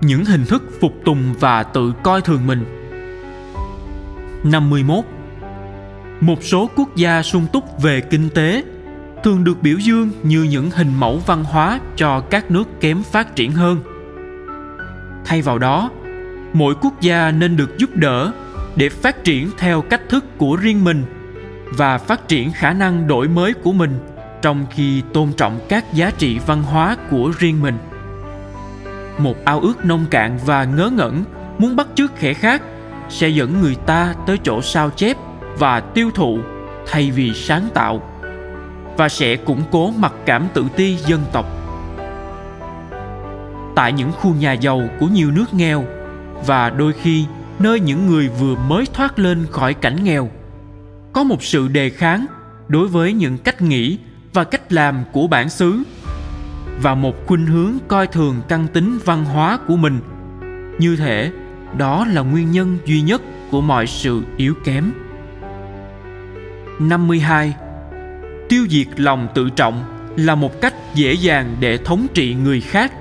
những hình thức phục tùng và tự coi thường mình. 51 một số quốc gia sung túc về kinh tế thường được biểu dương như những hình mẫu văn hóa cho các nước kém phát triển hơn. Thay vào đó, mỗi quốc gia nên được giúp đỡ để phát triển theo cách thức của riêng mình và phát triển khả năng đổi mới của mình trong khi tôn trọng các giá trị văn hóa của riêng mình một ao ước nông cạn và ngớ ngẩn, muốn bắt chước kẻ khác, sẽ dẫn người ta tới chỗ sao chép và tiêu thụ thay vì sáng tạo. Và sẽ củng cố mặc cảm tự ti dân tộc. Tại những khu nhà giàu của nhiều nước nghèo, và đôi khi nơi những người vừa mới thoát lên khỏi cảnh nghèo, có một sự đề kháng đối với những cách nghĩ và cách làm của bản xứ và một khuynh hướng coi thường căn tính văn hóa của mình. Như thể đó là nguyên nhân duy nhất của mọi sự yếu kém. 52 tiêu diệt lòng tự trọng là một cách dễ dàng để thống trị người khác.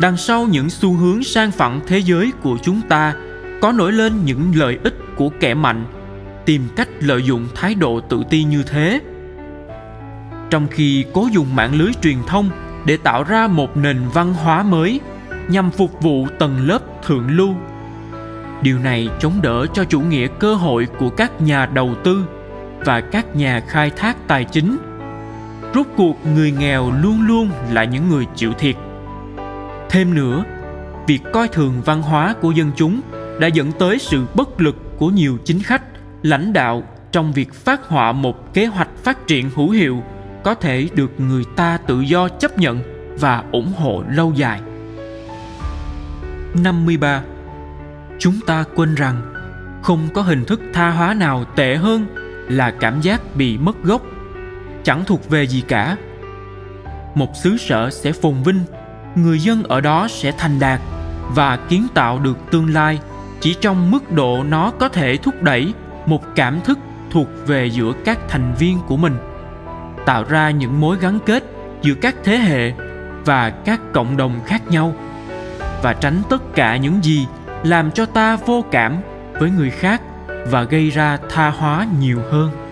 Đằng sau những xu hướng sang phẳng thế giới của chúng ta, có nổi lên những lợi ích của kẻ mạnh, tìm cách lợi dụng thái độ tự ti như thế trong khi cố dùng mạng lưới truyền thông để tạo ra một nền văn hóa mới nhằm phục vụ tầng lớp thượng lưu. Điều này chống đỡ cho chủ nghĩa cơ hội của các nhà đầu tư và các nhà khai thác tài chính. Rốt cuộc, người nghèo luôn luôn là những người chịu thiệt. Thêm nữa, việc coi thường văn hóa của dân chúng đã dẫn tới sự bất lực của nhiều chính khách, lãnh đạo trong việc phát họa một kế hoạch phát triển hữu hiệu có thể được người ta tự do chấp nhận và ủng hộ lâu dài. 53 chúng ta quên rằng không có hình thức tha hóa nào tệ hơn là cảm giác bị mất gốc, chẳng thuộc về gì cả. Một xứ sở sẽ phồn vinh, người dân ở đó sẽ thành đạt và kiến tạo được tương lai chỉ trong mức độ nó có thể thúc đẩy một cảm thức thuộc về giữa các thành viên của mình tạo ra những mối gắn kết giữa các thế hệ và các cộng đồng khác nhau, và tránh tất cả những gì làm cho ta vô cảm với người khác và gây ra tha hóa nhiều hơn.